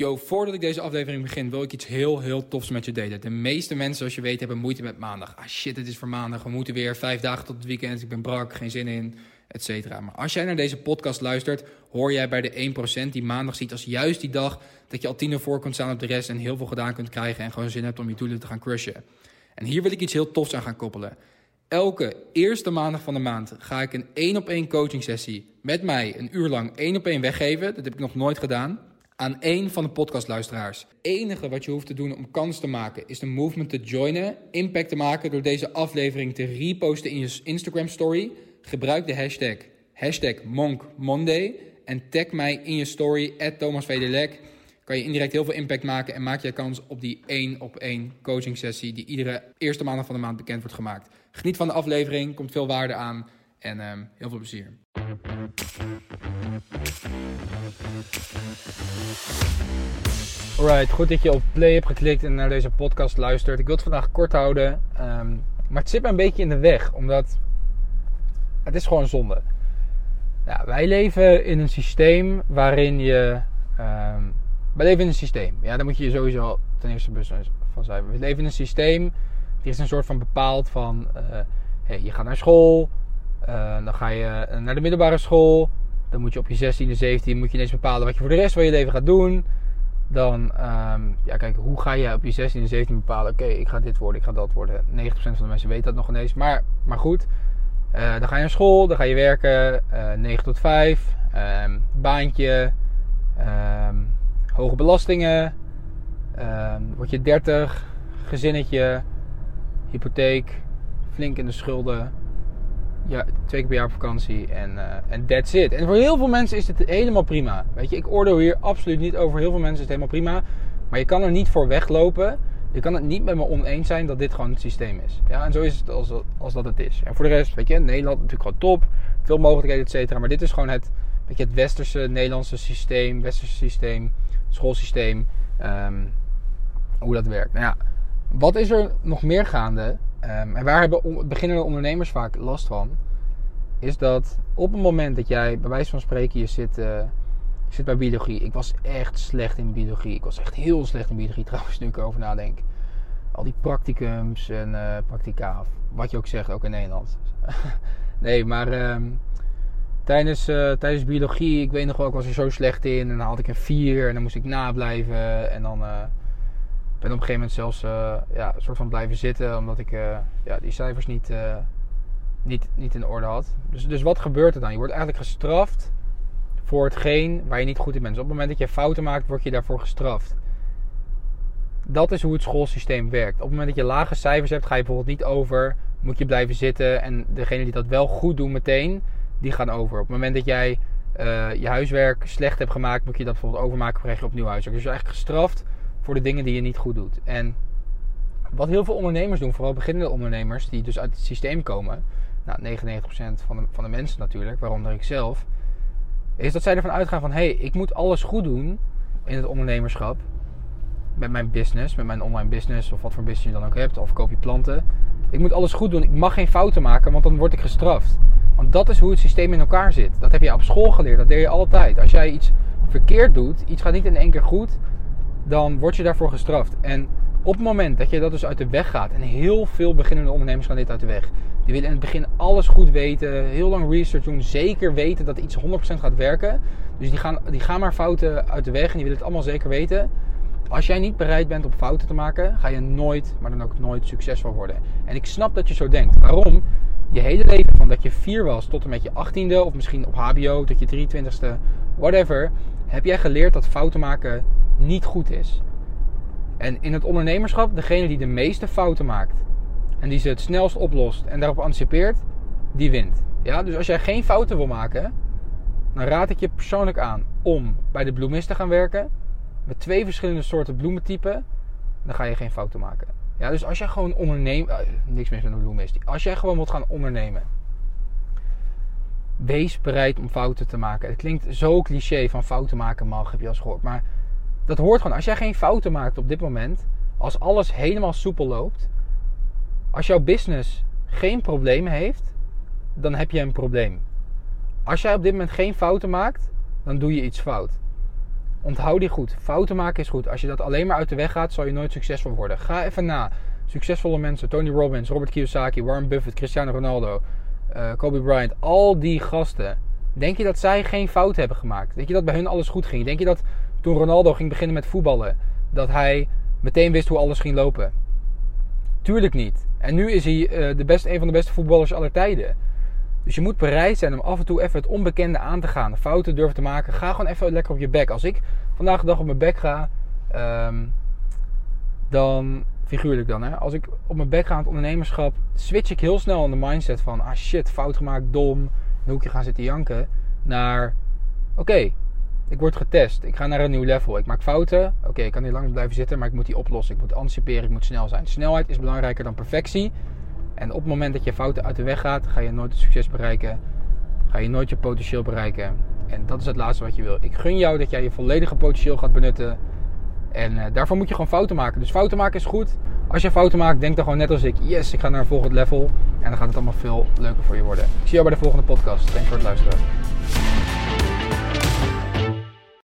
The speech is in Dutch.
Yo, voordat ik deze aflevering begin, wil ik iets heel, heel tofs met je delen. De meeste mensen, zoals je weet, hebben moeite met maandag. Ah shit, het is voor maandag. We moeten weer vijf dagen tot het weekend. Ik ben brak, geen zin in, et cetera. Maar als jij naar deze podcast luistert, hoor jij bij de 1% die maandag ziet als juist die dag dat je al tien voor kunt staan op de rest en heel veel gedaan kunt krijgen en gewoon zin hebt om je doelen te gaan crushen. En hier wil ik iets heel tofs aan gaan koppelen. Elke eerste maandag van de maand ga ik een één op één coaching sessie met mij een uur lang één op één weggeven. Dat heb ik nog nooit gedaan aan één van de podcastluisteraars. Het enige wat je hoeft te doen om kans te maken is de movement te joinen, impact te maken door deze aflevering te reposten in je Instagram story. Gebruik de hashtag, hashtag MonkMonday en tag mij in je story, Thomas Kan je indirect heel veel impact maken en maak je kans op die één op één coaching sessie die iedere eerste maandag van de maand bekend wordt gemaakt. Geniet van de aflevering, komt veel waarde aan en um, heel veel plezier. Alright, goed dat je op play hebt geklikt en naar deze podcast luistert. Ik wil het vandaag kort houden, um, maar het zit me een beetje in de weg, omdat het is gewoon zonde. Wij leven in een systeem waarin je. Um, wij leven in een systeem. Ja, daar moet je je sowieso ten eerste bewust van zijn. We leven in een systeem. Die is een soort van bepaald van. Uh, hey, je gaat naar school. Uh, dan ga je naar de middelbare school. Dan moet je op je 16e, 17 moet je ineens bepalen wat je voor de rest van je leven gaat doen. Dan, um, ja, kijk, hoe ga je op je 16 en 17 bepalen? Oké, ik ga dit worden, ik ga dat worden. 90% van de mensen weten dat nog ineens. Maar, maar goed, uh, dan ga je naar school, dan ga je werken, uh, eh, 9 tot 5, um, ehm, baantje, um, hoge belastingen, word je 30, gezinnetje, hypotheek, flink in de schulden ja, twee keer per jaar op vakantie en uh, en that's it. En voor heel veel mensen is het helemaal prima. Weet je, ik oordeel hier absoluut niet over. Heel veel mensen is het helemaal prima. Maar je kan er niet voor weglopen. Je kan het niet met me oneens zijn dat dit gewoon het systeem is. Ja, en zo is het als, als dat het is. En voor de rest, weet je, Nederland natuurlijk gewoon top. Veel mogelijkheden, et cetera. Maar dit is gewoon het, weet je, het westerse Nederlandse systeem, westerse systeem, schoolsysteem. Um, hoe dat werkt. Nou ja, wat is er nog meer gaande? Um, en waar hebben beginnende ondernemers vaak last van? Is dat op het moment dat jij, bij wijze van spreken, je zit, uh, je zit bij biologie. Ik was echt slecht in biologie. Ik was echt heel slecht in biologie trouwens, nu ik erover nadenk. Al die practicums en uh, practica, wat je ook zegt, ook in Nederland. nee, maar um, tijdens, uh, tijdens biologie, ik weet nog wel, ik was er zo slecht in. En dan had ik een 4 en dan moest ik nablijven. En dan ben op een gegeven moment zelfs uh, ja, soort van blijven zitten. Omdat ik uh, ja, die cijfers niet, uh, niet, niet in orde had. Dus, dus wat gebeurt er dan? Je wordt eigenlijk gestraft voor hetgeen waar je niet goed in bent. Dus op het moment dat je fouten maakt, word je daarvoor gestraft. Dat is hoe het schoolsysteem werkt. Op het moment dat je lage cijfers hebt, ga je bijvoorbeeld niet over. Moet je blijven zitten. En degene die dat wel goed doen meteen, die gaan over. Op het moment dat jij je huiswerk slecht hebt gemaakt, moet je dat bijvoorbeeld overmaken, krijg je opnieuw huiswerk. Dus je eigenlijk gestraft voor de dingen die je niet goed doet. En wat heel veel ondernemers doen, vooral beginnende ondernemers die dus uit het systeem komen, nou 99% van de, van de mensen natuurlijk, waaronder ik zelf, is dat zij ervan uitgaan van hé, hey, ik moet alles goed doen in het ondernemerschap. Met mijn business, met mijn online business of wat voor business je dan ook hebt, of koop je planten. Ik moet alles goed doen, ik mag geen fouten maken, want dan word ik gestraft. Want dat is hoe het systeem in elkaar zit. Dat heb je op school geleerd, dat deed je altijd. Als jij iets verkeerd doet, iets gaat niet in één keer goed, dan word je daarvoor gestraft. En op het moment dat je dat dus uit de weg gaat, en heel veel beginnende ondernemers gaan dit uit de weg. Die willen in het begin alles goed weten, heel lang research doen, zeker weten dat iets 100% gaat werken. Dus die gaan, die gaan maar fouten uit de weg en die willen het allemaal zeker weten. Als jij niet bereid bent om fouten te maken, ga je nooit, maar dan ook nooit succesvol worden. En ik snap dat je zo denkt. Waarom? Je hele leven van dat je 4 was tot en met je 18e, of misschien op HBO tot je 23e, whatever, heb jij geleerd dat fouten maken niet goed is. En in het ondernemerschap, degene die de meeste fouten maakt en die ze het snelst oplost en daarop anticipeert, die wint. Ja, dus als jij geen fouten wil maken, dan raad ik je persoonlijk aan om bij de bloemist te gaan werken met twee verschillende soorten bloementypen. Dan ga je geen fouten maken. Ja, dus als jij gewoon onderneemt, uh, niks mis met een bloemist. Als jij gewoon wilt gaan ondernemen, wees bereid om fouten te maken. Het klinkt zo cliché van fouten maken mag, heb je al gehoord. Maar dat hoort gewoon. Als jij geen fouten maakt op dit moment, als alles helemaal soepel loopt, als jouw business geen problemen heeft, dan heb je een probleem. Als jij op dit moment geen fouten maakt, dan doe je iets fout. Onthoud die goed. Fouten maken is goed. Als je dat alleen maar uit de weg gaat, zal je nooit succesvol worden. Ga even na. Succesvolle mensen, Tony Robbins, Robert Kiyosaki, Warren Buffett, Cristiano Ronaldo, uh, Kobe Bryant, al die gasten. Denk je dat zij geen fout hebben gemaakt? Denk je dat bij hun alles goed ging? Denk je dat toen Ronaldo ging beginnen met voetballen, dat hij meteen wist hoe alles ging lopen? Tuurlijk niet. En nu is hij uh, de best, een van de beste voetballers aller tijden. Dus je moet bereid zijn om af en toe even het onbekende aan te gaan. Fouten durven te maken. Ga gewoon even lekker op je bek. Als ik vandaag de dag op mijn bek ga, um, dan figuurlijk dan, hè. Als ik op mijn bek ga aan het ondernemerschap, switch ik heel snel in de mindset van, ah shit, fout gemaakt, dom, een hoekje gaan zitten janken, naar, oké, ik word getest, ik ga naar een nieuw level, ik maak fouten, oké, ik kan niet lang blijven zitten, maar ik moet die oplossen, ik moet anticiperen, ik moet snel zijn. Snelheid is belangrijker dan perfectie. En op het moment dat je fouten uit de weg gaat, ga je nooit het succes bereiken, ga je nooit je potentieel bereiken. En dat is het laatste wat je wil. Ik gun jou dat jij je volledige potentieel gaat benutten en uh, daarvoor moet je gewoon fouten maken. Dus fouten maken is goed. Als je fouten maakt, denk dan gewoon net als ik: yes, ik ga naar een volgend level. En dan gaat het allemaal veel leuker voor je worden. Ik zie jou bij de volgende podcast. Dank voor het luisteren.